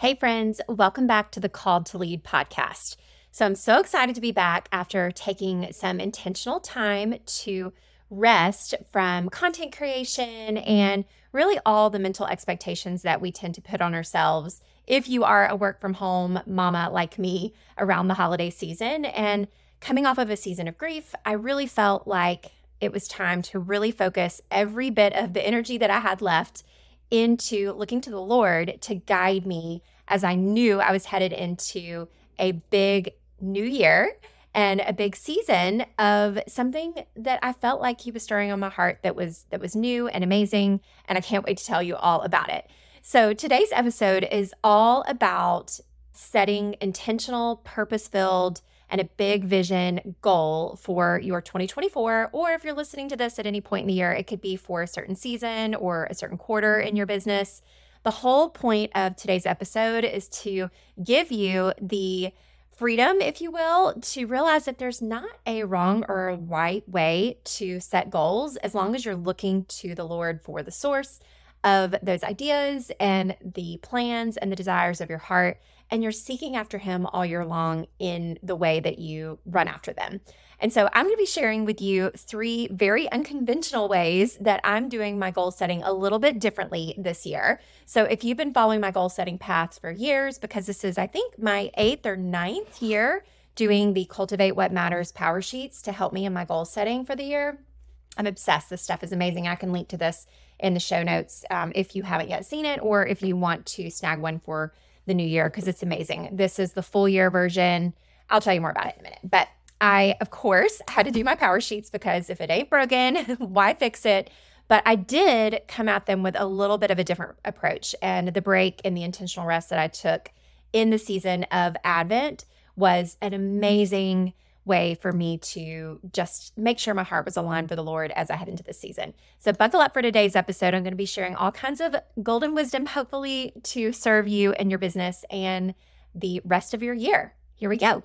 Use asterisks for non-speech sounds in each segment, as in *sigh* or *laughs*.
Hey, friends, welcome back to the Called to Lead podcast. So, I'm so excited to be back after taking some intentional time to rest from content creation and really all the mental expectations that we tend to put on ourselves if you are a work from home mama like me around the holiday season. And coming off of a season of grief, I really felt like it was time to really focus every bit of the energy that I had left into looking to the Lord to guide me as I knew I was headed into a big new year and a big season of something that I felt like he was stirring on my heart that was that was new and amazing and I can't wait to tell you all about it. So today's episode is all about setting intentional, purpose-filled and a big vision goal for your 2024. Or if you're listening to this at any point in the year, it could be for a certain season or a certain quarter in your business. The whole point of today's episode is to give you the freedom, if you will, to realize that there's not a wrong or a right way to set goals as long as you're looking to the Lord for the source of those ideas and the plans and the desires of your heart and you're seeking after him all year long in the way that you run after them. And so I'm going to be sharing with you three very unconventional ways that I'm doing my goal setting a little bit differently this year. So if you've been following my goal setting paths for years, because this is, I think, my eighth or ninth year doing the Cultivate What Matters PowerSheets to help me in my goal setting for the year, I'm obsessed. This stuff is amazing. I can link to this in the show notes um, if you haven't yet seen it or if you want to snag one for the new year because it's amazing. This is the full year version. I'll tell you more about it in a minute. But I, of course, had to do my PowerSheets because if it ain't broken, *laughs* why fix it? But I did come at them with a little bit of a different approach. And the break and the intentional rest that I took in the season of Advent was an amazing way for me to just make sure my heart was aligned for the Lord as I head into this season. So, buckle up for today's episode. I'm going to be sharing all kinds of golden wisdom, hopefully, to serve you and your business and the rest of your year. Here we go.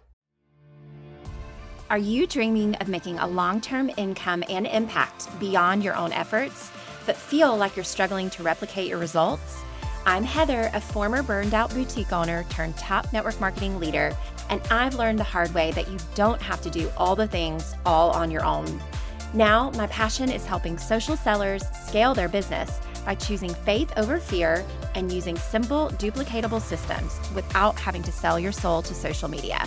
Are you dreaming of making a long term income and impact beyond your own efforts, but feel like you're struggling to replicate your results? I'm Heather, a former burned out boutique owner turned top network marketing leader, and I've learned the hard way that you don't have to do all the things all on your own. Now, my passion is helping social sellers scale their business by choosing faith over fear and using simple, duplicatable systems without having to sell your soul to social media.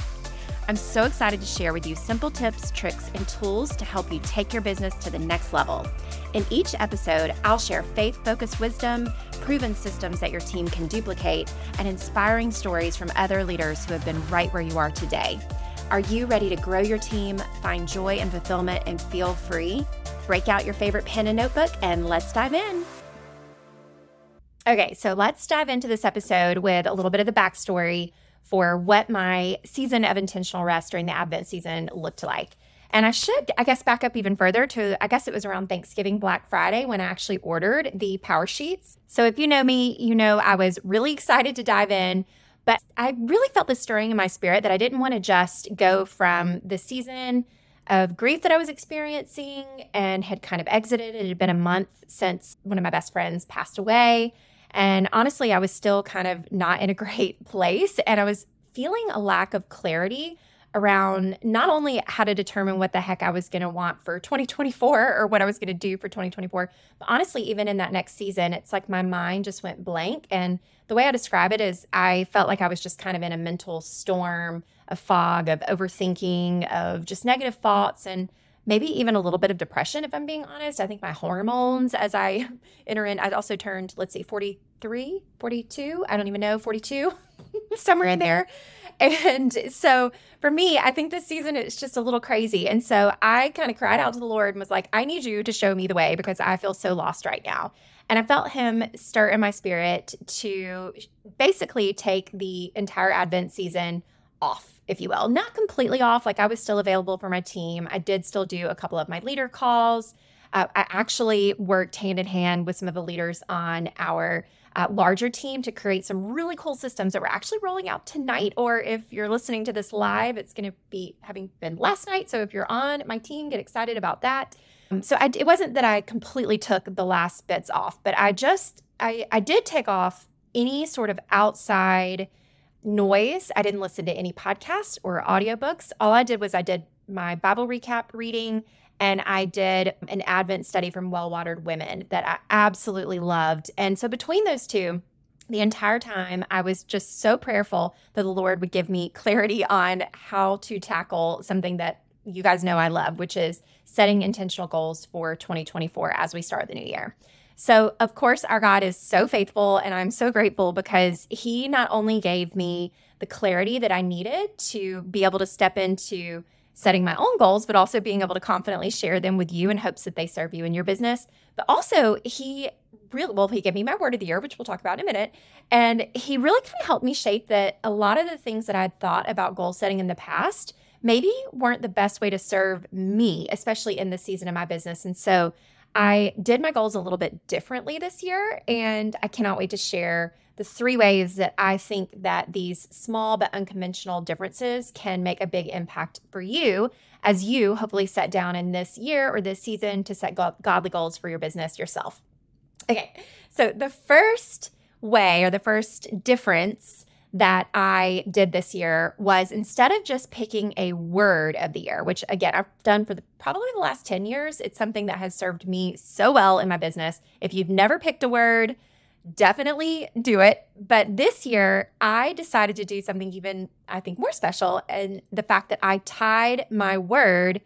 I'm so excited to share with you simple tips, tricks, and tools to help you take your business to the next level. In each episode, I'll share faith focused wisdom, proven systems that your team can duplicate, and inspiring stories from other leaders who have been right where you are today. Are you ready to grow your team, find joy and fulfillment, and feel free? Break out your favorite pen and notebook, and let's dive in. Okay, so let's dive into this episode with a little bit of the backstory for what my season of intentional rest during the Advent season looked like. And I should, I guess, back up even further to, I guess it was around Thanksgiving, Black Friday when I actually ordered the PowerSheets. So if you know me, you know I was really excited to dive in, but I really felt this stirring in my spirit that I didn't want to just go from the season of grief that I was experiencing and had kind of exited. It had been a month since one of my best friends passed away. And honestly, I was still kind of not in a *laughs* great place. And I was feeling a lack of clarity around not only how to determine what the heck I was going to want for 2024 or what I was going to do for 2024, but honestly, even in that next season, it's like my mind just went blank. And the way I describe it is I felt like I was just kind of in a mental storm, a fog of overthinking, of just negative thoughts and maybe even a little bit of depression, if I'm being honest. I think my hormones, as I *laughs* enter in, I also turned, let's see, 43, 42, I don't even know, 42, *laughs* somewhere in there. And so for me, I think this season is just a little crazy. And so I kind of cried out to the Lord and was like, I need you to show me the way because I feel so lost right now. And I felt him stir in my spirit to basically take the entire Advent season off if you will. Not completely off, like I was still available for my team. I did still do a couple of my leader calls. Uh, I actually worked hand in hand with some of the leaders on our uh, larger team to create some really cool systems that we're actually rolling out tonight. Or if you're listening to this live, it's going to be having been last night. So if you're on my team, get excited about that. Um, so I, it wasn't that I completely took the last bits off, but I just I I did take off any sort of outside noise. I didn't listen to any podcasts or audiobooks. All I did was I did my Bible recap reading and I did an Advent study from Well Watered Women that I absolutely loved. And so between those two, the entire time I was just so prayerful that the Lord would give me clarity on how to tackle something that you guys know I love, which is setting intentional goals for 2024 as we start the new year. So, of course, our God is so faithful, and I'm so grateful because He not only gave me the clarity that I needed to be able to step into setting my own goals, but also being able to confidently share them with you in hopes that they serve you in your business. But also, He really, well, He gave me my word of the year, which we'll talk about in a minute. And He really kind of helped me shape that a lot of the things that I'd thought about goal setting in the past maybe weren't the best way to serve me, especially in this season of my business. And so, I did my goals a little bit differently this year, and I cannot wait to share the three ways that I think that these small but unconventional differences can make a big impact for you as you hopefully set down in this year or this season to set godly goals for your business yourself. Okay, so the first way or the first difference that I did this year was instead of just picking a word of the year, which again, I've done for the, probably the last 10 years, it's something that has served me so well in my business. If you've never picked a word, definitely do it. But this year, I decided to do something even, I think, more special. And the fact that I tied my word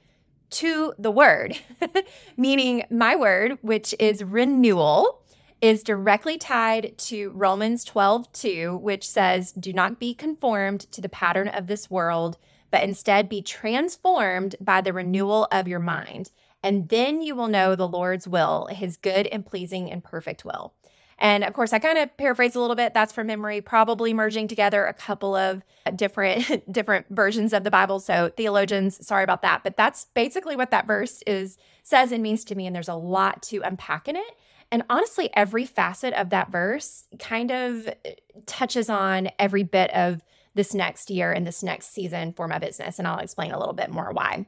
to the word, *laughs* meaning my word, which is renewal is directly tied to Romans 12, 2, which says, Do not be conformed to the pattern of this world, but instead be transformed by the renewal of your mind. And then you will know the Lord's will, his good and pleasing and perfect will. And of course, I kind of paraphrase a little bit. That's from memory, probably merging together a couple of different *laughs* different versions of the Bible. So theologians, sorry about that, but that's basically what that verse is says and means to me. And there's a lot to unpack in it. And honestly, every facet of that verse kind of uh, touches on every bit of this next year and this next season for my business. And I'll explain a little bit more why.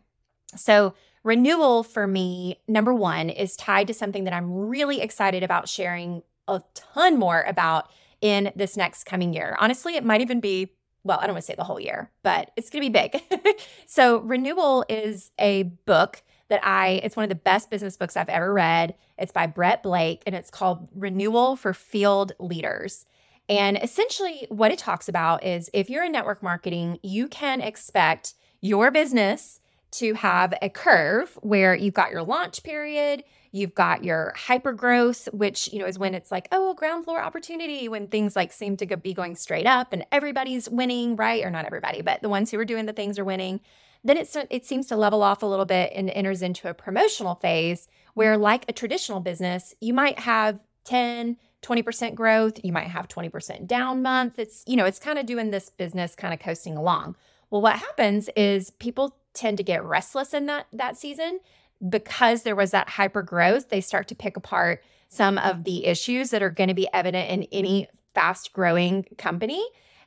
So, renewal for me, number one, is tied to something that I'm really excited about sharing a ton more about in this next coming year. Honestly, it might even be well, I don't want to say the whole year, but it's going to be big. *laughs* so, Renewal is a book that I, it's one of the best business books I've ever read. It's by Brett Blake and it's called Renewal for Field Leaders. And essentially, what it talks about is if you're in network marketing, you can expect your business to have a curve where you've got your launch period, you've got your hyper growth, which you know is when it's like, oh, ground floor opportunity, when things like seem to be going straight up and everybody's winning, right? Or not everybody, but the ones who are doing the things are winning. Then it, it seems to level off a little bit and enters into a promotional phase where, mm-hmm. like a traditional business, you might have 10, 20% growth, you might have 20% down month. It's, you know, it's kind of doing this business kind of coasting along. Well, what happens is people tend to get restless in that that season because there was that hyper growth. They start to pick apart some of mm-hmm. the issues that are going to be evident in any fast growing company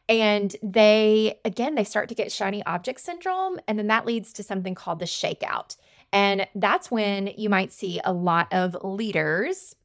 and they, again, they start to get shiny object syndrome. And then that leads to something called the shakeout. And that's when you might see a lot of leaders.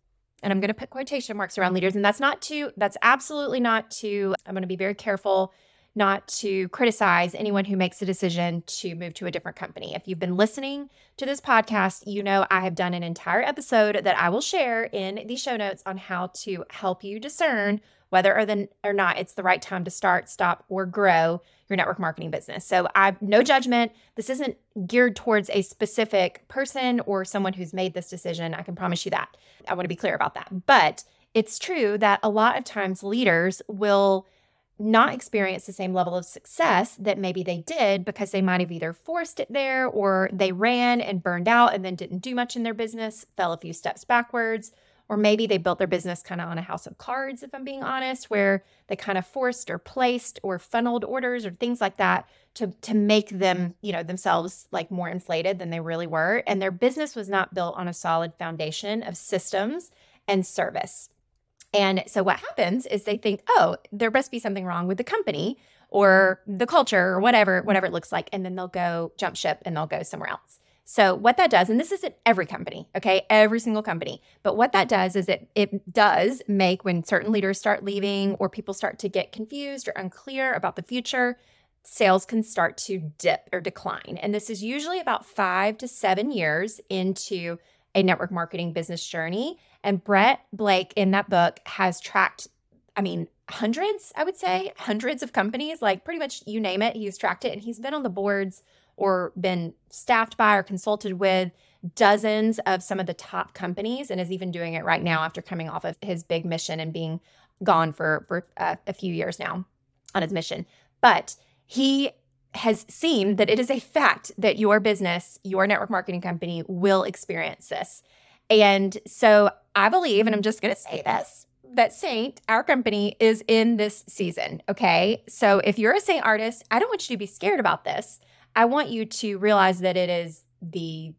And I'm going to put quotation marks around leaders. And that's not to, that's absolutely not to, I'm going to be very careful not to criticize anyone who makes a decision to move to a different company. If you've been listening to this podcast, you know I have done an entire episode that I will share in the show notes on how to help you discern whether or, the, or not it's the right time to start, stop, or grow your network marketing business. So I've no judgment. This isn't geared towards a specific person or someone who's made this decision. I can promise you that. I want to be clear about that. But it's true that a lot of times leaders will not experience the same level of success that maybe they did because they might have either forced it there or they ran and burned out and then didn't do much in their business, fell a few steps backwards, or maybe they built their business kind of on a house of cards, if I'm being honest, where they kind of forced or placed or funneled orders or things like that to, to make them, you know, themselves like more inflated than they really were. And their business was not built on a solid foundation of systems and service. And so what happens is they think, oh, there must be something wrong with the company or the culture or whatever, whatever it looks like. And then they'll go jump ship and they'll go somewhere else. So what that does, and this isn't every company, okay, every single company, but what that does is it it does make when certain leaders start leaving or people start to get confused or unclear about the future, sales can start to dip or decline. And this is usually about five to seven years into a network marketing business journey. And Brett Blake in that book has tracked, I mean, hundreds, I would say, hundreds of companies, like pretty much you name it, he's tracked it and he's been on the boards or been staffed by or consulted with dozens of some of the top companies and is even doing it right now after coming off of his big mission and being gone for, for uh, a few years now on his mission. But he has seen that it is a fact that your business, your network marketing company will experience this. And so I believe, and I'm just going to say this, that Seint, our company, is in this season. Okay. So if you're a Seint artist, I don't want you to be scared about this. I want you to realize that it is the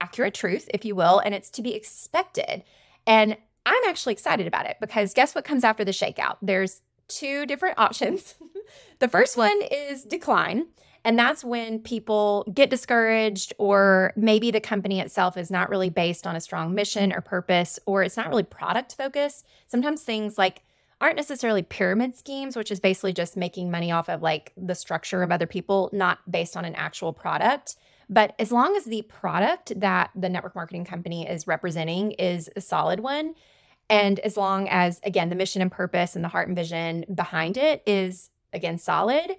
accurate truth, if you will, and it's to be expected. And I'm actually excited about it because guess what comes after the shakeout? There's two different *laughs* options. the first one is decline. And that's when people get discouraged, or maybe the company itself is not really based on a strong mission or purpose, or it's not really product focused. Sometimes things like aren't necessarily pyramid schemes, which is basically just making money off of like the structure of other people, not based on an actual product. But as long as the product that the network marketing company is representing is a solid one, and as long as, again, the mission and purpose and the heart and vision behind it is, again, solid,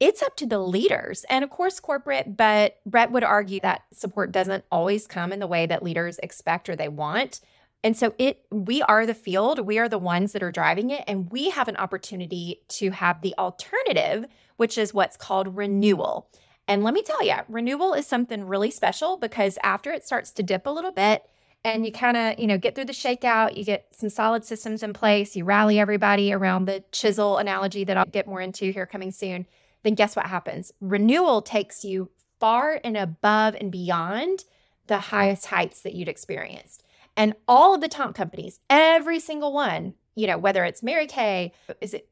it's up to the leaders and, of course, corporate. But Brett would argue that support doesn't always come in the way that leaders expect or they want. And so it we are the field, we are the ones that are driving it and we have an opportunity to have the alternative, which is what's called renewal. And let me tell you, renewal is something really special because after it starts to dip a little bit and you kind of, you know, get through the shakeout, you get some solid systems in place, you rally everybody around the chisel analogy that I'll get more into here coming soon, then guess what happens? Renewal takes you far and above and beyond the highest heights that you'd experienced. And all of the top companies, every single one, you know, whether it's Mary Kay, is it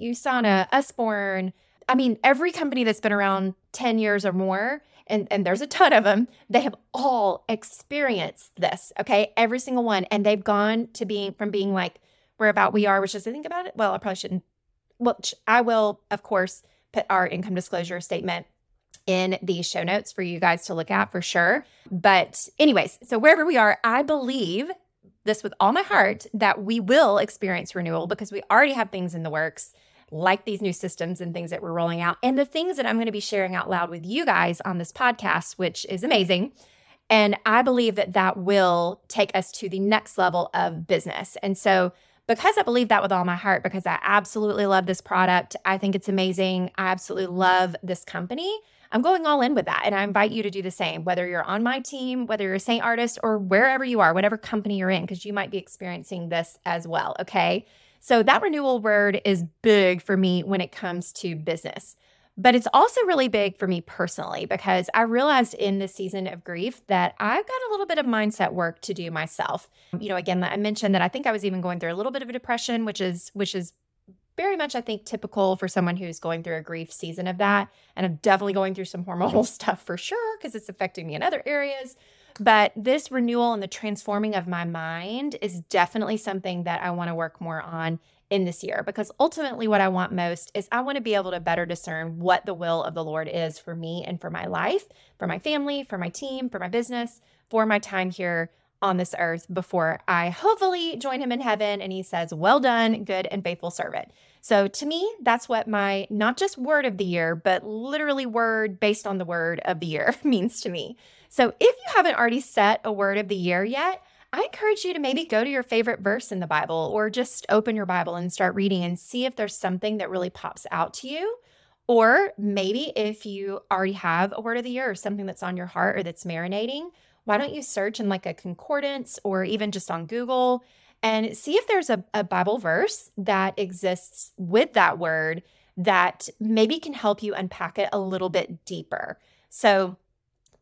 USANA, Usborne, I mean, every company that's been around 10 years or more, and, and there's a ton of them, they have all experienced this, okay? Every single one. And they've gone to being from being like, where about we are, which is I think about it. Well, I probably shouldn't. Well, I will, of course, put our income disclosure statement in the show notes for you guys to look at for sure. But, anyways, so wherever we are, I believe this with all my heart that we will experience renewal because we already have things in the works like these new systems and things that we're rolling out and the things that I'm going to be sharing out loud with you guys on this podcast, which is amazing. And I believe that that will take us to the next level of business. And so, because I believe that with all my heart, because I absolutely love this product, I think it's amazing. I absolutely love this company. I'm going all in with that. And I invite you to do the same, whether you're on my team, whether you're a Seint artist, or wherever you are, whatever company you're in, because you might be experiencing this as well. Okay. So that renewal word is big for me when it comes to business. But it's also really big for me personally because I realized in this season of grief that I've got a little bit of mindset work to do myself. You know, again, I mentioned that I think I was even going through a little bit of a depression, which is which is very much, I think, typical for someone who's going through a grief season of that. And I'm definitely going through some hormonal *laughs* stuff for sure because it's affecting me in other areas. But this renewal and the transforming of my mind is definitely something that I want to work more on in this year because ultimately, what I want most is I want to be able to better discern what the will of the Lord is for me and for my life, for my family, for my team, for my business, for my time here on this earth before I hopefully join him in heaven and he says, Well done, good and faithful servant. So to me, that's what my not just word of the year, but literally word based on the word of the year *laughs* means to me. So if you haven't already set a word of the year yet, I encourage you to maybe go to your favorite verse in the Bible or just open your Bible and start reading and see if there's something that really pops out to you. Or maybe if you already have a word of the year or something that's on your heart or that's marinating, why don't you search in like a concordance or even just on Google and see if there's a, a Bible verse that exists with that word that maybe can help you unpack it a little bit deeper. So,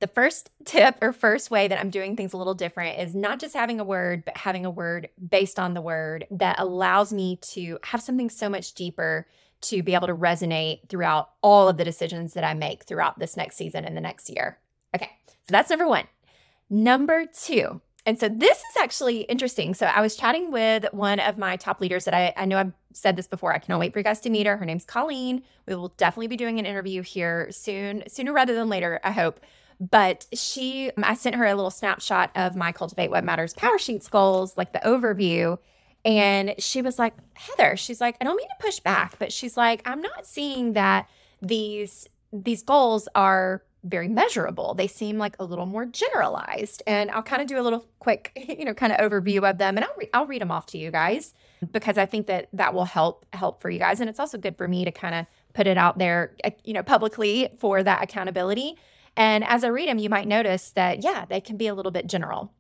the first tip or first way that I'm doing things a little different is not just having a word, but having a word based on the word that allows me to have something so much deeper to be able to resonate throughout all of the decisions that I make throughout this next season and the next year. Okay, so that's number one. Number two, and so this is actually interesting. So I was chatting with one of my top leaders that I, I know I've said this before. I cannot wait for you guys to meet her. Her name's Colleen. We will definitely be doing an interview here soon, sooner rather than later, I hope. But she, I sent her a little snapshot of my Cultivate What Matters PowerSheets goals, like the overview. And she was like, Heather, she's like, I don't mean to push back, but she's like, I'm not seeing that these these goals are very measurable. They seem like a little more generalized. And I'll kind of do a little quick, *laughs* you know, kind of overview of them and I'll re- I'll read them off to you guys because I think that that will help help for you guys and it's also good for me to kind of put it out there, uh, you know, publicly for that accountability. And as I read them, you might notice that yeah, they can be a little bit general.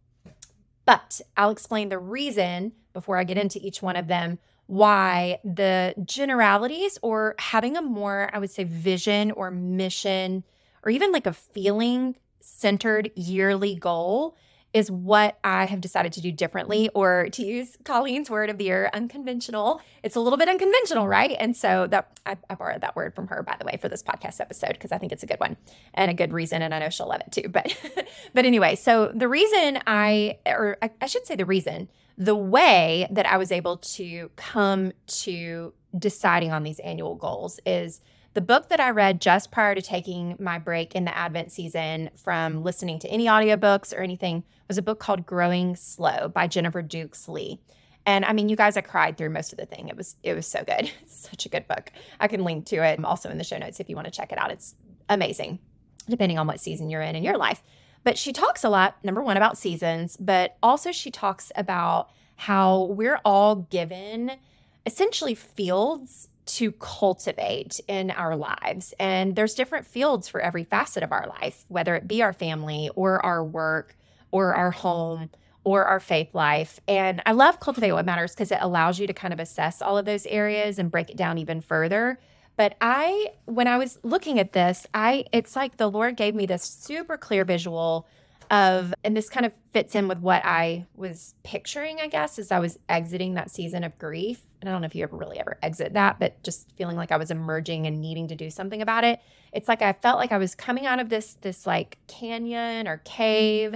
But I'll explain the reason before I get into each one of them why the generalities or having a more, I would say, vision or mission or even like a feeling centered yearly goal is what I have decided to do differently, or to use Colleen's word of the year, unconventional. It's a little bit unconventional, right? And so that I, I borrowed that word from her, by the way, for this podcast episode because I think it's a good one and a good reason, and I know she'll love it too. But, *laughs* but anyway, so the reason I, or I, I should say, the reason, the way that I was able to come to deciding on these annual goals is the book that I read just prior to taking my break in the Advent season from listening to any audiobooks or anything was a book called Growing Slow by Jennifer Dukes Lee. And I mean, you guys, I cried through most of the thing. It was it was so good. *laughs* It's such a good book. I can link to it also in the show notes if you want to check it out. It's amazing, depending on what season you're in in your life. But she talks a lot, number one, about seasons, but also she talks about how we're all given essentially fields to cultivate in our lives. And there's different fields for every facet of our life, whether it be our family or our work or our home or our faith life. And I love Cultivate What Matters because it allows you to kind of assess all of those areas and break it down even further. But I when I was looking at this, I it's like the Lord gave me this super clear visual of and this kind of fits in with what I was picturing, I guess, as I was exiting that season of grief. I don't know if you ever really ever exit that, but just feeling like I was emerging and needing to do something about it. It's like I felt like I was coming out of this this like canyon or cave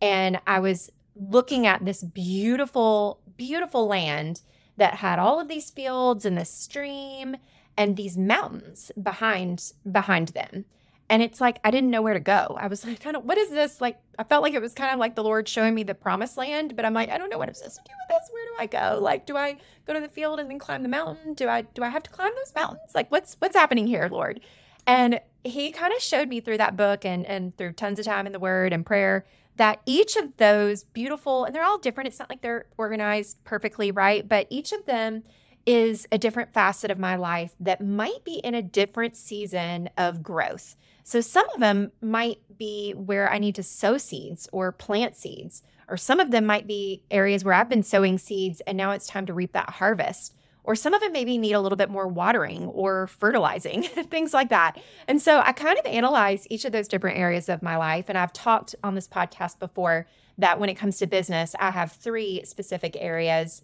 and I was looking at this beautiful beautiful land that had all of these fields and this stream and these mountains behind behind them and it's like I didn't know where to go. I was *laughs* like, kind of, what is this? Like, I felt like it was kind of like the Lord showing me the promised land, but I'm like, I don't know what I'm supposed to do with this. Where do I go? Like, do I go to the field and then climb the mountain? Do I do I have to climb those mountains? Like, what's what's happening here, Lord? And he kind of showed me through that book and and through tons of time in the Word and prayer that each of those beautiful and they're all different. It's not like they're organized perfectly right, but each of them is a different facet of my life that might be in a different season of growth. So some of them might be where I need to sow seeds or plant seeds, or some of them might be areas where I've been sowing seeds and now it's time to reap that harvest. Or some of it maybe need a little bit more watering or fertilizing, *laughs* things like that. And so I kind of analyze each of those different areas of my life. And I've talked on this podcast before that when it comes to business, I have three specific areas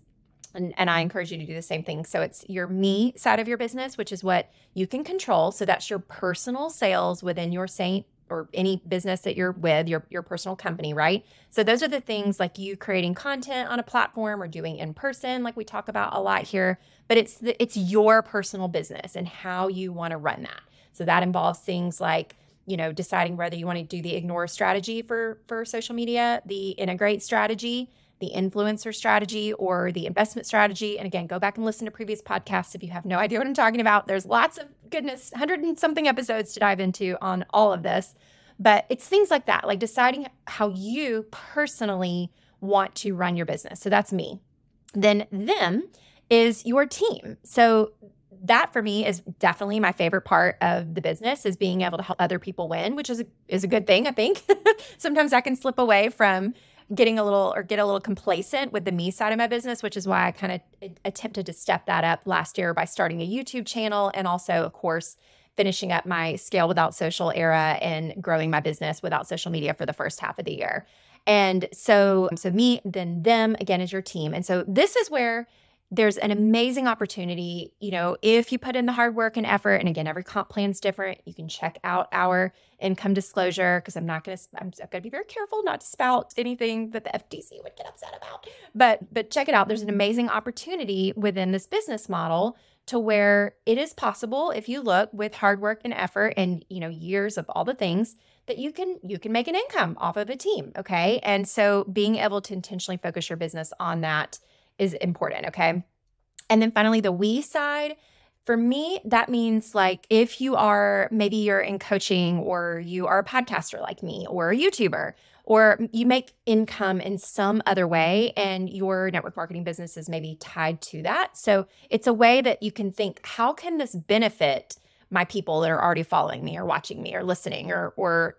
and, and I encourage you to do the same thing. So it's your me side of your business, which is what you can control. So that's your personal sales within your Seint or any business that you're with, your your personal company, right? So those are the things like you creating content on a platform or doing in person, like we talk about a lot here. But it's the, it's your personal business and how you want to run that. So that involves things like you know deciding whether you want to do the ignore strategy for for social media, the integrate strategy, the influencer strategy or the investment strategy. And again, go back and listen to previous podcasts if you have no idea what I'm talking about. There's lots of goodness, 100 and something episodes to dive into on all of this. But it's things like that, like deciding how you personally want to run your business. So that's me. Then them is your team. So that for me is definitely my favorite part of the business is being able to help other people win, which is a, is a good thing, I think. *laughs* Sometimes I can slip away from getting a little or get a little complacent with the me side of my business, which is why I kind of attempted to step that up last year by starting a YouTube channel and also, of course, finishing up my scale without social era and growing my business without social media for the first half of the year. And so, so me, then them again is your team. And so this is where there's an amazing opportunity. You know, if you put in the hard work and effort, and again, every comp plan is different, you can check out our income disclosure because I'm not going to, I'm, I'm going to be very careful not to spout anything that the FTC would get upset about. But, but check it out. There's an amazing opportunity within this business model to where it is possible if you look with hard work and effort and you know years of all the things that you can you can make an income off of a team okay and so being able to intentionally focus your business on that is important. Okay. And then finally, the we side. For me, that means like if you are maybe you're in coaching or you are a podcaster like me or a YouTuber or you make income in some other way and your network marketing business is maybe tied to that. So it's a way that you can think, how can this benefit my people that are already following me or watching me or listening or or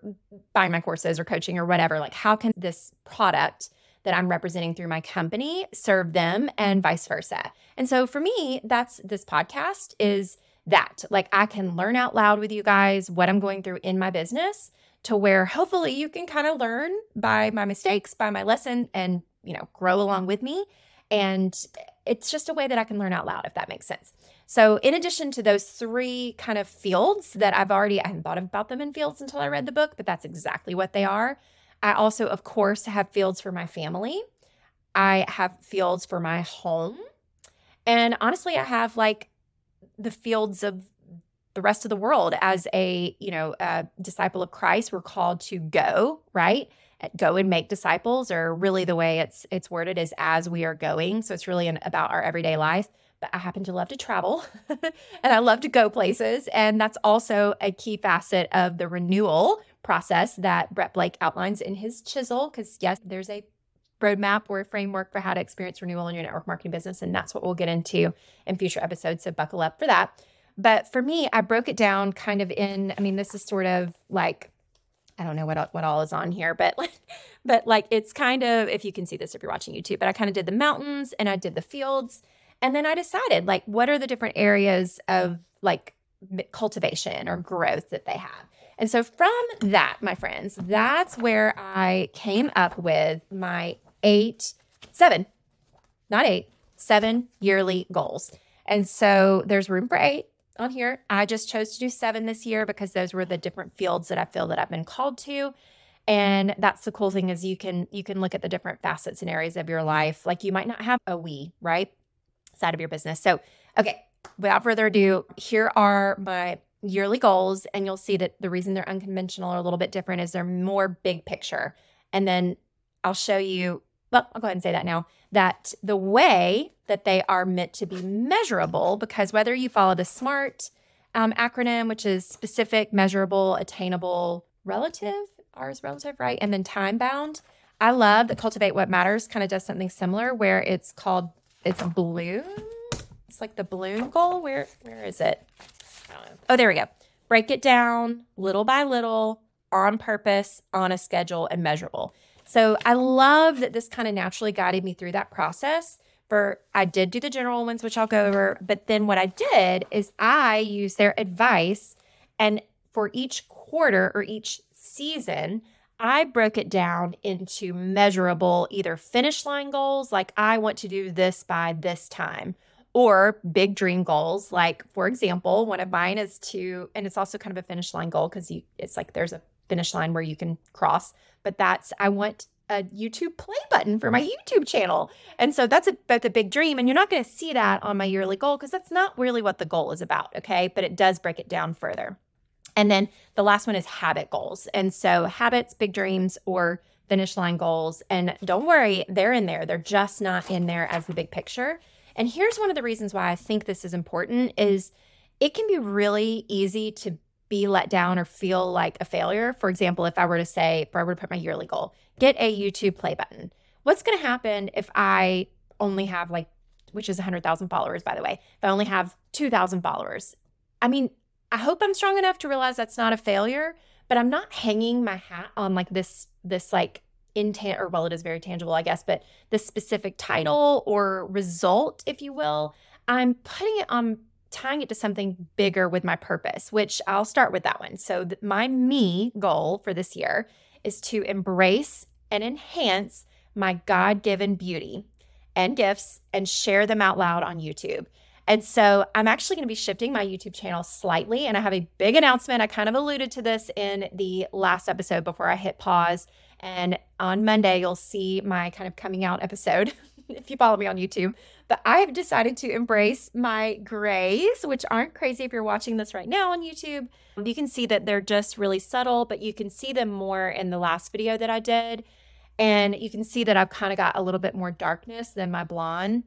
buying my courses or coaching or whatever? Like how can this product that I'm representing through my company serve them and vice versa. And so for me, that's this podcast is that. Like I can learn out loud with you guys what I'm going through in my business to where hopefully you can kind of learn by my mistakes, by my lesson and, you know, grow along with me. And it's just a way that I can learn out loud, if that makes sense. So, in addition to those three kind of fields that I've already, I hadn't thought about them in fields until I read the book, but that's exactly what they are. I also, of course, have fields for my family. I have fields for my home. And honestly, I have like the fields of the rest of the world as a, you know, a disciple of Christ. We're called to go, right? Go and make disciples, or really the way it's it's worded is as we are going. So it's really an, about our everyday life. But I happen to love to travel *laughs* and I love to go places. And that's also a key facet of the renewal process that Brett Blake outlines in his chisel. Because, yes, there's a roadmap or a framework for how to experience renewal in your network marketing business. And that's what we'll get into in future episodes. So, buckle up for that. But for me, I broke it down kind of in, I mean, this is sort of like, I don't know what what all is on here, but *laughs* but like it's kind of if you can see this if you're watching YouTube, but I kind of did the mountains and I did the fields, and then I decided like what are the different areas of like cultivation or growth that they have. And so, from that, my friends, that's where I came up with my eight, seven, not eight, seven yearly goals. And so, there's room for eight on here. I just chose to do seven this year because those were the different fields that I feel that I've been called to. And that's the cool thing is you can you can look at the different facets and areas of your life. Like you might not have a we, right? Side of your business. So, okay, without further ado, here are my yearly goals and you'll see that the reason they're unconventional or a little bit different is they're more big picture. And then I'll show you, well, I'll go ahead and say that now, that the way that they are meant to be measurable, because whether you follow the SMART um, acronym, which is specific, measurable, attainable, relative, ours relative, right? And then time bound. I love that Cultivate What Matters kind of does something similar where it's called, it's Bloom. It's like the Bloom goal. Where, where is it? Oh, there we go. Break it down little by little, on purpose, on a schedule, and measurable. So I love that this kind of naturally guided me through that process. For I did do the general ones, which I'll go over, but then what I did is I used their advice, and for each quarter or each season, I broke it down into measurable either finish line goals, like I want to do this by this time, or big dream goals. Like, for example, one of mine is to, and it's also kind of a finish line goal because it's like there's a finish line where you can cross, but that's, I want a YouTube play button for my YouTube channel. And so that's a, that's a big dream. And you're not going to see that on my yearly goal because that's not really what the goal is about. Okay. But it does break it down further. And then the last one is habit goals. And so habits, big dreams, or finish line goals. And don't worry, they're in there. They're just not in there as the big picture. And here's one of the reasons why I think this is important is it can be really easy to be let down or feel like a failure. For example, if I were to say, if I were to put my yearly goal, get a YouTube play button. What's going to happen if I only have like, which is 100,000 followers, by the way, if I only have 2,000 followers? I mean, I hope I'm strong enough to realize that's not a failure, but I'm not hanging my hat on like this, this like intan or well it is very tangible i guess but the specific title or result if you will i'm putting it on tying it to something bigger with my purpose which i'll start with that one so th- my me goal for this year is to embrace and enhance my god-given beauty and gifts and share them out loud on YouTube. And so I'm actually going to be shifting my YouTube channel slightly. And I have a big announcement. I kind of alluded to this in the last episode before I hit pause. And on Monday, you'll see my kind of coming out episode *laughs* if you follow me on YouTube. But I've decided to embrace my grays, which aren't crazy if you're watching this right now on YouTube. You can see that they're just really subtle, but you can see them more in the last video that I did. And you can see that I've kind of got a little bit more darkness than my blonde.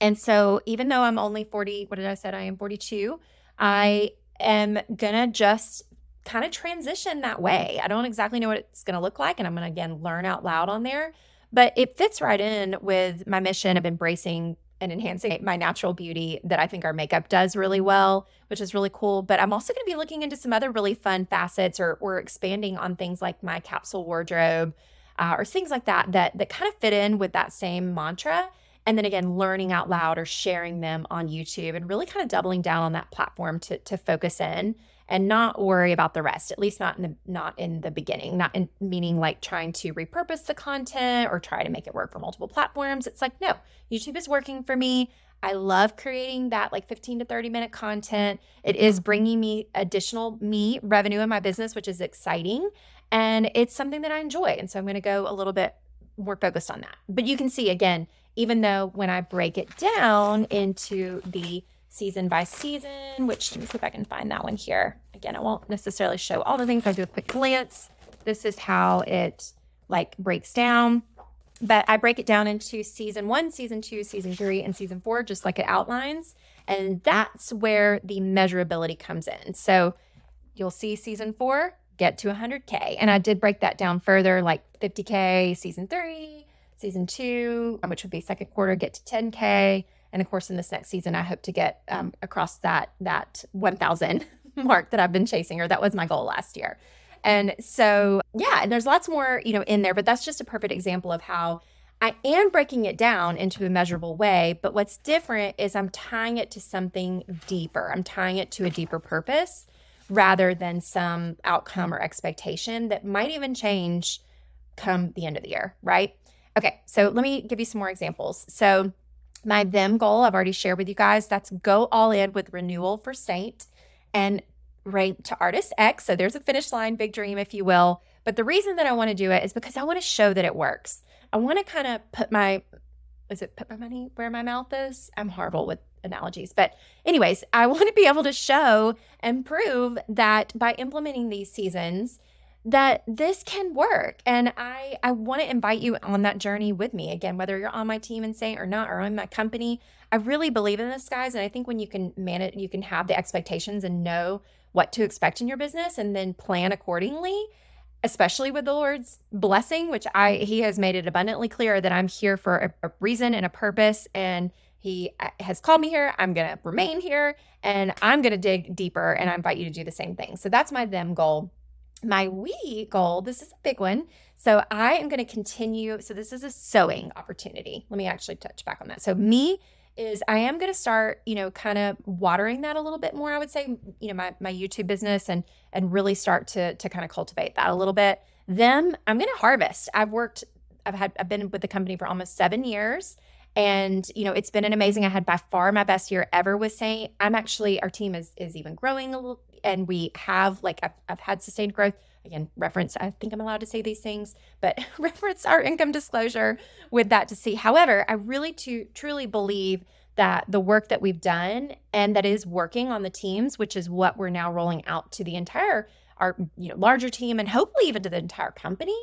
And so even though I'm only 40, what did I said? I am 42. I am gonna just kind of transition that way. I don't exactly know what it's gonna look like. And I'm gonna again learn out loud on there. But it fits right in with my mission of embracing and enhancing my natural beauty that I think our makeup does really well, which is really cool. But I'm also going to be looking into some other really fun facets or, or expanding on things like my capsule wardrobe uh, or things like that that that kind of fit in with that same mantra and then again learning out loud or sharing them on youtube and really kind of doubling down on that platform to, to focus in and not worry about the rest at least not in the not in the beginning not in meaning like trying to repurpose the content or try to make it work for multiple platforms it's like no youtube is working for me I love creating that like 15 to 30 minute content. It is bringing me additional me revenue in my business, which is exciting. And it's something that I enjoy. And so I'm going to go a little bit more focused on that. But you can see again, even though when I break it down into the season by season, which let me see if I can find that one here. Again, it won't necessarily show all the things. I do a quick glance. This is how it like breaks down. But I break it down into season one, season two, season three, and season four, just like it outlines. And that's where the measurability comes in. So you'll see season four get to 100K. And I did break that down further, like 50K season three, season two, which would be second quarter, get to 10K. And of course, in this next season, I hope to get um, across that that 1,000 *laughs* mark that I've been chasing, or that was my goal last year. And so, yeah, and there's lots more, you know, in there, but that's just a perfect example of how I am breaking it down into a measurable way. But what's different is I'm tying it to something deeper. I'm tying it to a deeper purpose rather than some outcome or expectation that might even change come the end of the year, right? Okay, so let me give you some more examples. So, my them goal, I've already shared with you guys, that's go all in with renewal for Seint and rate to artist X. So, there's a finish line, big dream, if you will. But the reason that I want to do it is because I want to show that it works. I want to kind of put my, is it put my money where my mouth is? I'm horrible with analogies. But, anyways, I want to be able to show and prove that by implementing these seasons, that this can work. And i i want to invite you on that journey with me. Again whether you're on my team and Seint or not or in my company i really believe in this guys. And i think when you can manage you can have the expectations and know what to expect in your business and then plan accordingly especially with the lord's blessing which i he has made it abundantly clear that i'm here for a, a reason and a purpose. And he uh, has called me here. I'm going to remain here and i'm going to dig deeper and i invite you to do the same thing. So that's my them goal my we goal, this is a big one. So I am going to continue. So this is a sowing opportunity. Let me actually touch back on that. So me is I am going to start, you know, kind of watering that a little bit more. I would say, you know, my my YouTube business and and really start to to kind of cultivate that a little bit. Them, I'm going to harvest. I've worked. I've had. I've been with the company for almost seven years. And you know, it's been an amazing. I had by far my best year ever with Seint. I'm actually our team is is even growing a little, and we have like I've, I've had sustained growth again reference i think i'm allowed to say these things but *laughs* reference our income disclosure with that to see however i really to truly believe that the work that we've done and that is working on the teams which is what we're now rolling out to the entire our you know larger team and hopefully even to the entire company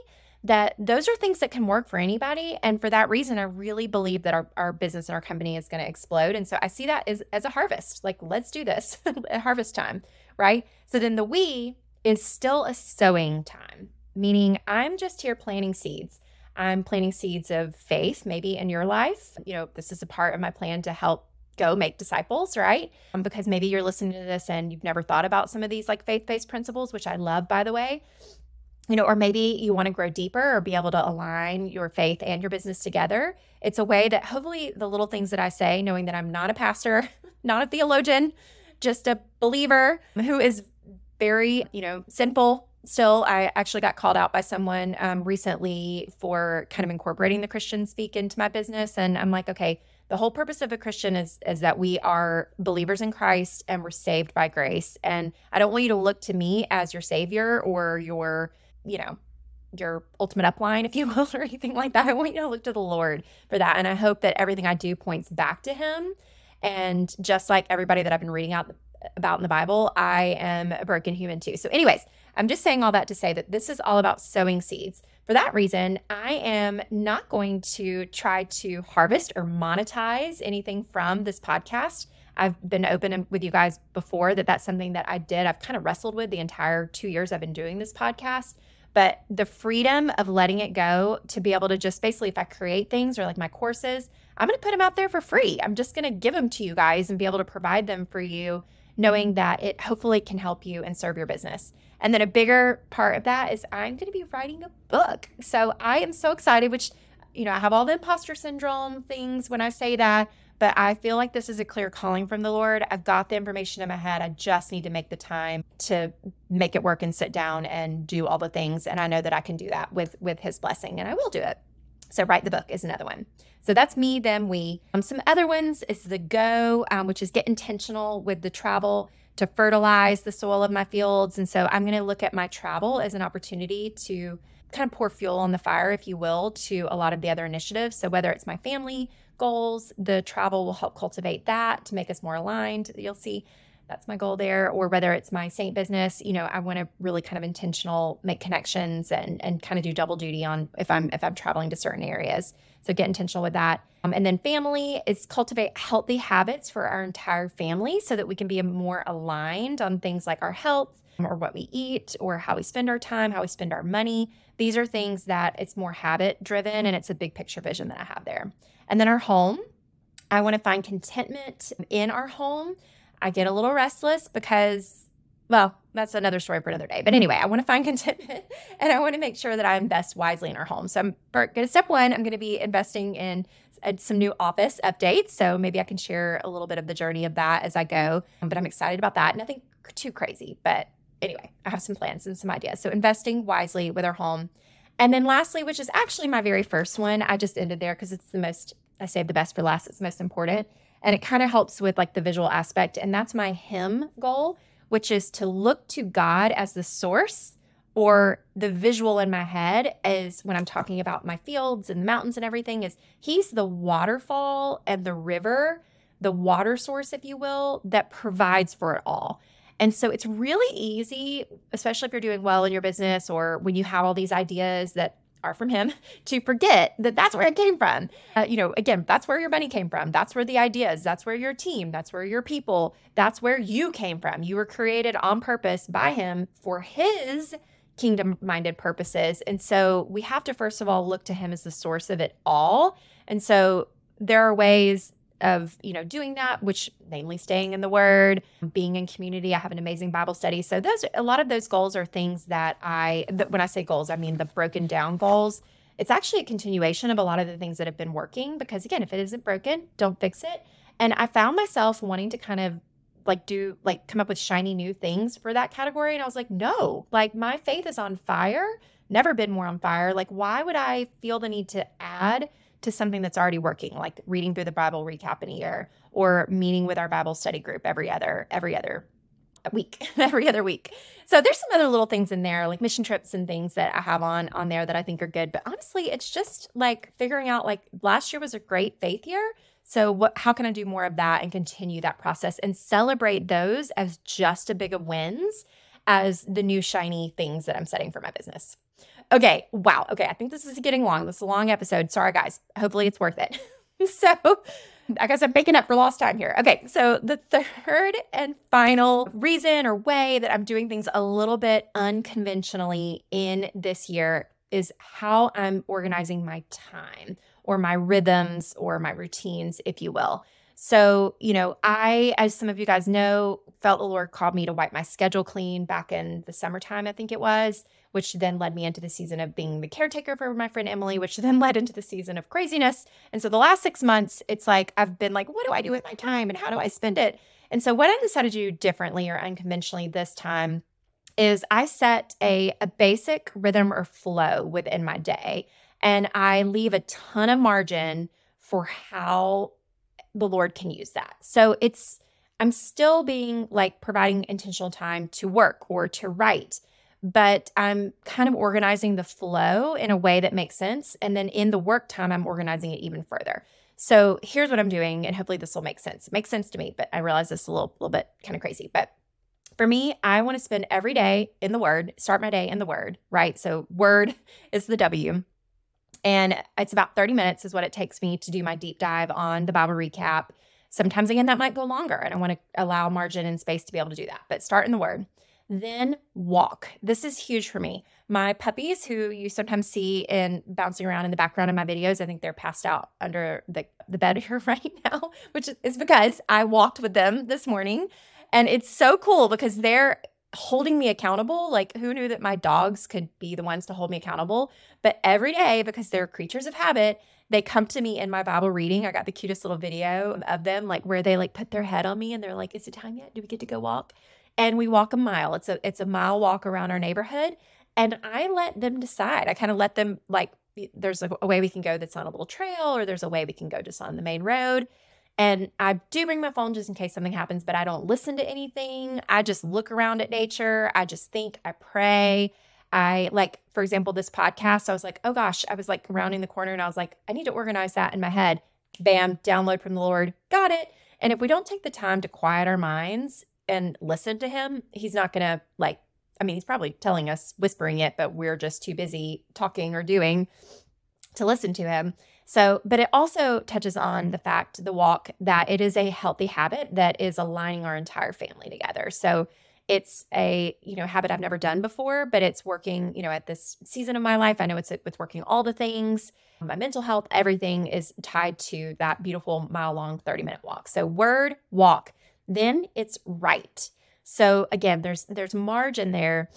that those are things that can work for anybody. And for that reason, I really believe that our, our business and our company is going to explode. And so I see that as, as a harvest. Like, let's do this *laughs* harvest time, right? So then the we is still a sowing time, meaning I'm just here planting seeds. I'm planting seeds of faith, maybe in your life. You know, this is a part of my plan to help go make disciples, right? Um, because maybe you're listening to this and you've never thought about some of these like faith based principles, which I love, by the way you know, or maybe you want to grow deeper or be able to align your faith and your business together. It's a way that hopefully the little things that I say, knowing that I'm not a pastor, *laughs* not a theologian, just a believer who is very, you know, simple still, I actually got called out by someone um, recently for kind of incorporating the Christian speak into my business. And I'm like, okay, the whole purpose of a Christian is is that we are believers in Christ and we're saved by grace. And I don't want you to look to me as your savior or your, you know, your ultimate upline, if you *laughs* will, or anything like that. I want you to look to the Lord for that. And I hope that everything I do points back to him. And just like everybody that I've been reading out about in the Bible, I am a broken human too. So, anyways, I'm just saying all that to say that this is all about sowing seeds. For that reason, I am not going to try to harvest or monetize anything from this podcast. I've been open with you guys before that that's something that I did. I've kind of wrestled with the entire two years I've been doing this podcast. But the freedom of letting it go to be able to just basically, if I create things or like my courses, I'm going to put them out there for free. I'm just going to give them to you guys and be able to provide them for you, knowing that it hopefully can help you and serve your business. And then a bigger part of that is I'm going to be writing a book. So I am so excited, which, you know, I have all the imposter syndrome things when I say that, but I feel like this is a clear calling from the Lord. I've got the information in my head. I just need to make the time to make it work and sit down and do all the things. And I know that I can do that with with his blessing and I will do it. So write the book is another one. So that's me, them, we. Um, some other ones is the go, um, which is get intentional with the travel to fertilize the soil of my fields. And so I'm going to look at my travel as an opportunity to kind of pour fuel on the fire, if you will, to a lot of the other initiatives. So whether it's my family goals, the travel will help cultivate that to make us more aligned. You'll see that's my goal there or whether it's my Seint business you know i want to really kind of intentional make connections and and kind of do double duty on if i'm if i'm traveling to certain areas so get intentional with that. Um, and then family is cultivate healthy habits for our entire family so that we can be more aligned on things like our health or what we eat or how we spend our time, how we spend our money. These are things that it's more habit driven and it's a big picture vision that I have there. And then our home, I want to find contentment in our home. I get a little restless because well, that's another story for another day. But anyway, I want to find *laughs* contentment and I want to make sure that I invest wisely in our home. So I'm going to step one, I'm going to be investing in uh, some new office updates. So maybe I can share a little bit of the journey of that as I go. But I'm excited about that. Nothing too crazy, but anyway, I have some plans and some ideas. So investing wisely with our home. And then lastly, which is actually my very first one, I just ended there because it's the most, I saved the best for last. It's the most important. And it kind of helps with like the visual aspect. And that's my him goal which is to look to God as the source or the visual in my head is when I'm talking about my fields and the mountains and everything is he's the waterfall and the river, the water source if you will, that provides for it all. And so it's really easy, especially if you're doing well in your business or when you have all these ideas that from him *laughs* to forget that that's where it came from. Uh, you know, again, that's where your money came from. That's where the ideas, that's where your team, that's where your people, that's where you came from. You were created on purpose by him for his kingdom minded purposes. And so we have to, first of all, look to him as the source of it all. And so there are ways of you know doing that which namely staying in the word being in community. I have an amazing bible study. So those a lot of those goals are things that i that when i say goals i mean the broken down goals. It's actually a continuation of a lot of the things that have been working because again if it isn't broken don't fix it. And i found myself wanting to kind of like do like come up with shiny new things for that category. And i was like no like my faith is on fire. Never been more on fire. Like why would i feel the need to add to something that's already working, like reading through the Bible recap in a year or meeting with our Bible study group every other every other week, *laughs* every other week. So there's some other little things in there, like mission trips and things that I have on on there that I think are good. But honestly, it's just like figuring out like last year was a great faith year. So what how can I do more of that and continue that process and celebrate those as just as big of wins as the new shiny things that I'm setting for my business. Okay. Wow. Okay. I think this is getting long. This is a long episode. Sorry, guys. Hopefully it's worth it. *laughs* so, I guess I'm making up for lost time here. Okay. So, the third and final reason or way that I'm doing things a little bit unconventionally in this year is how I'm organizing my time or my rhythms or my routines, if you will. So, you know, I, as some of you guys know, felt the Lord called me to wipe my schedule clean back in the summertime, I think it was which then led me into the season of being the caretaker for my friend Emily, which then *laughs* led into the season of craziness. And so the last six months, it's like I've been like, what do I do with my time and how do I spend it? And so what I decided to do differently or unconventionally this time is I set a, a basic rhythm or flow within my day, and I leave a ton of margin for how the Lord can use that. So it's, I'm still being like providing intentional time to work or to write, but I'm kind of organizing the flow in a way that makes sense. And then in the work time, I'm organizing it even further. So here's what I'm doing, and hopefully this will make sense. It makes sense to me, but I realize this is a little, little bit kind of crazy. But for me, I want to spend every day in the Word, start my day in the Word, right? So Word is the W. And it's about 30 minutes is what it takes me to do my deep dive on the Bible recap. Sometimes, again, that might go longer, and I want to allow margin and space to be able to do that. But start in the Word. Then walk. This is huge for me. My puppies, who you sometimes see in bouncing around in the background of my videos, I think they're passed out under the, the bed *laughs* here right now, which is because I walked with them this morning. And it's so cool because they're holding me accountable. Like, who knew that my dogs could be the ones to hold me accountable? But every day, because they're creatures of habit, they come to me in my Bible reading. I got the cutest little video of them, like where they like put their head on me and they're like, "Is it time yet? Do we get to go walk?" And we walk a mile. It's a it's a mile walk around our neighborhood, and I let them decide. I kind of let them like, there's a, a way we can go that's on a little trail, or there's a way we can go just on the main road. And I do bring my phone just in case something happens, but I don't listen to anything. I just look around at nature. I just think, I pray. I like, for example, this podcast, I was like, oh gosh, I was like rounding the corner and I was like, I need to organize that in my head. Bam, download from the Lord. Got it. And if we don't take the time to quiet our minds and listen to Him, He's not going to like, I mean, He's probably telling us, whispering it, but we're just too busy talking or doing to listen to Him. So, but it also touches on the fact, the walk, that it is a healthy habit that is aligning our entire family together. So, it's a you know habit I've never done before, but it's working. You know, at this season of my life, I know it's it's working all the things. My mental health, everything is tied to that beautiful mile long, thirty minute walk. So, word walk, then it's write. So again, there's there's margin there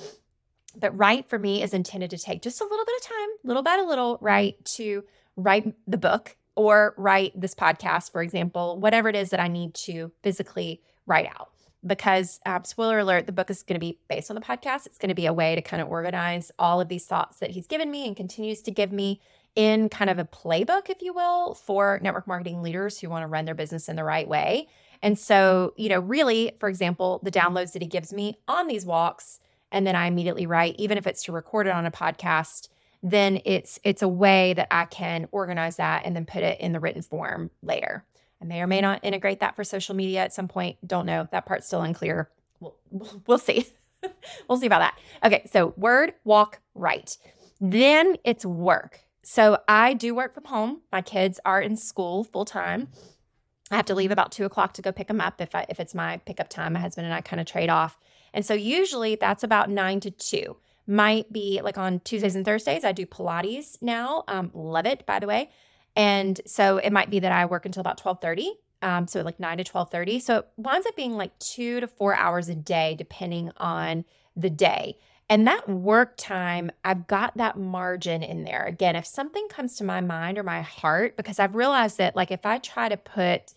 but write for me is intended to take just a little bit of time, little by little, right, to write the book or write this podcast, for example, whatever it is that I need to physically write out. Because, uh, spoiler alert, the book is going to be based on the podcast. It's going to be a way to kind of organize all of these thoughts that he's given me and continues to give me in kind of a playbook, if you will, for network marketing leaders who want to run their business in the right way. And so, you know, really, for example, the downloads that he gives me on these walks, and then I immediately write, even if it's to record it on a podcast, then it's it's a way that I can organize that and then put it in the written form later. I may or may not integrate that for social media at some point. Don't know. That part's still unclear. We'll, *laughs* we'll see. *laughs* we'll see about that. Okay, so word, walk, write. Then it's work. So I do work from home. My kids are in school full time. I have to leave about two o'clock to go pick them up if I, if it's my pickup time. My husband and I kind of trade off, and so usually that's about nine to two might be like on Tuesdays and Thursdays. I do Pilates now. Um, love it, by the way. And so it might be that I work until about 1230. Um, so like 9 to 1230. So it winds up being like two to four hours a day, depending on the day. And that work time, I've got that margin in there. Again, if something comes to my mind or my heart, because I've realized that like if I try to put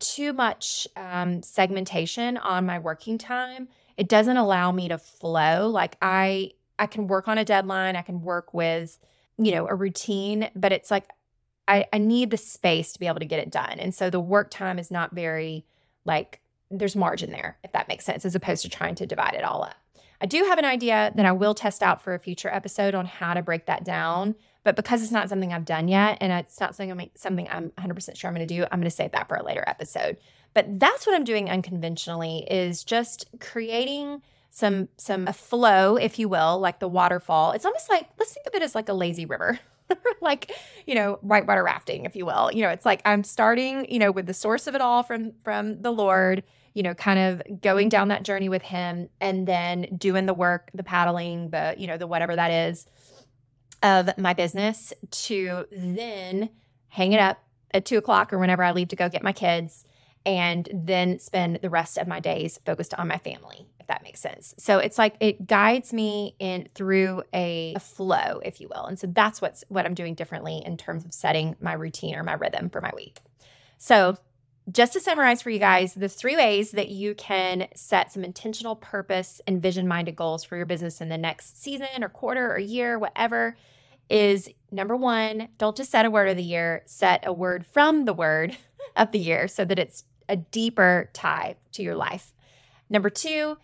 too much um, segmentation on my working time, it doesn't allow me to flow. Like I I can work on a deadline, I can work with, you know, a routine, but it's like I, I need the space to be able to get it done. And so the work time is not very like there's margin there, if that makes sense, as opposed to trying to divide it all up. I do have an idea that I will test out for a future episode on how to break that down. But because it's not something I've done yet and it's not something I'm, something I'm 100% sure I'm going to do, I'm going to save that for a later episode. But that's what I'm doing unconventionally is just creating some some a flow, if you will, like the waterfall. It's almost like let's think of it as like a lazy river. *laughs* *laughs* like you know whitewater rafting if you will. You know it's like i'm starting you know with the source of it all from from the lord you know kind of going down that journey with him and then doing the work the paddling the you know the whatever that is of my business to then hang it up at two o'clock or whenever i leave to go get my kids and then spend the rest of my days focused on my family if that makes sense. So it's like it guides me in through a, a, flow if you will. And so that's what's what i'm doing differently in terms of setting my routine or my rhythm for my week. So just to summarize for you guys, the three ways that you can set some intentional purpose and vision minded goals for your business in the next season or quarter or year, whatever, is number one, don't just set a word of the year, set a word from the word *laughs* of the year so that it's a deeper tie to your life. Number two,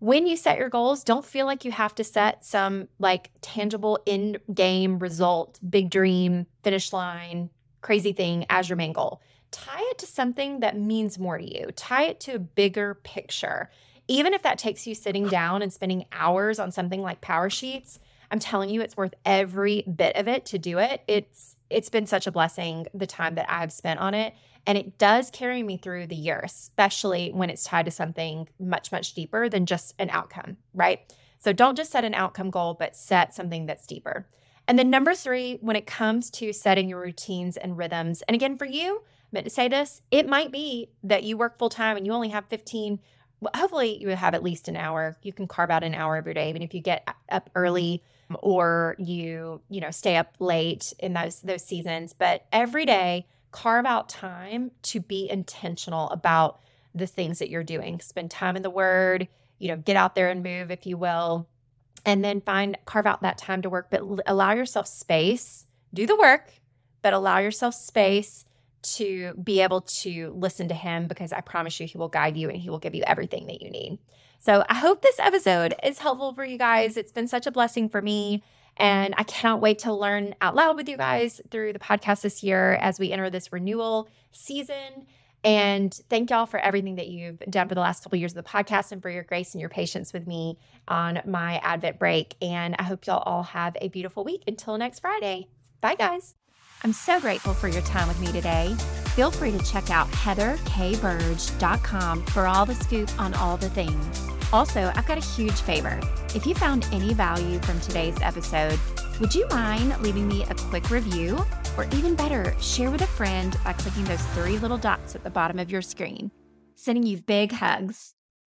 when you set your goals, don't feel like you have to set some like tangible in game result, big dream, finish line, crazy thing as your main goal. Tie it to something that means more to you, tie it to a bigger picture. Even if that takes you sitting down and spending hours on something like PowerSheets, I'm telling you, it's worth every bit of it to do it. It's it's been such a blessing the time that I've spent on it. And it does carry me through the year, especially when it's tied to something much, much deeper than just an outcome, right? So don't just set an outcome goal, but set something that's deeper. And then number three, when it comes to setting your routines and rhythms, and again, for you, I meant to say this, it might be that you work full time and you only have 15 well, hopefully you have at least an hour. You can carve out an hour every day, even if you get up early or you, you know, stay up late in those those seasons. But every day, carve out time to be intentional about the things that you're doing. Spend time in the word, you know, get out there and move, if you will, and then find, carve out that time to work, but allow yourself space, do the work, but allow yourself space to be able to listen to him because I promise you, he will guide you and he will give you everything that you need. So I hope this episode is helpful for you guys. It's been such a blessing for me. And I cannot wait to learn out loud with you guys through the podcast this year as we enter this renewal season. And thank y'all for everything that you've done for the last couple years of the podcast and for your grace and your patience with me on my Advent break. And I hope y'all all have a beautiful week until next Friday. Bye, guys. I'm so grateful for your time with me today. Feel free to check out heatherkburge.com for all the scoop on all the things. Also, I've got a huge favor. If you found any value from today's episode, would you mind leaving me a quick review? Or even better, share with a friend by clicking those three little dots at the bottom of your screen. Sending you big hugs.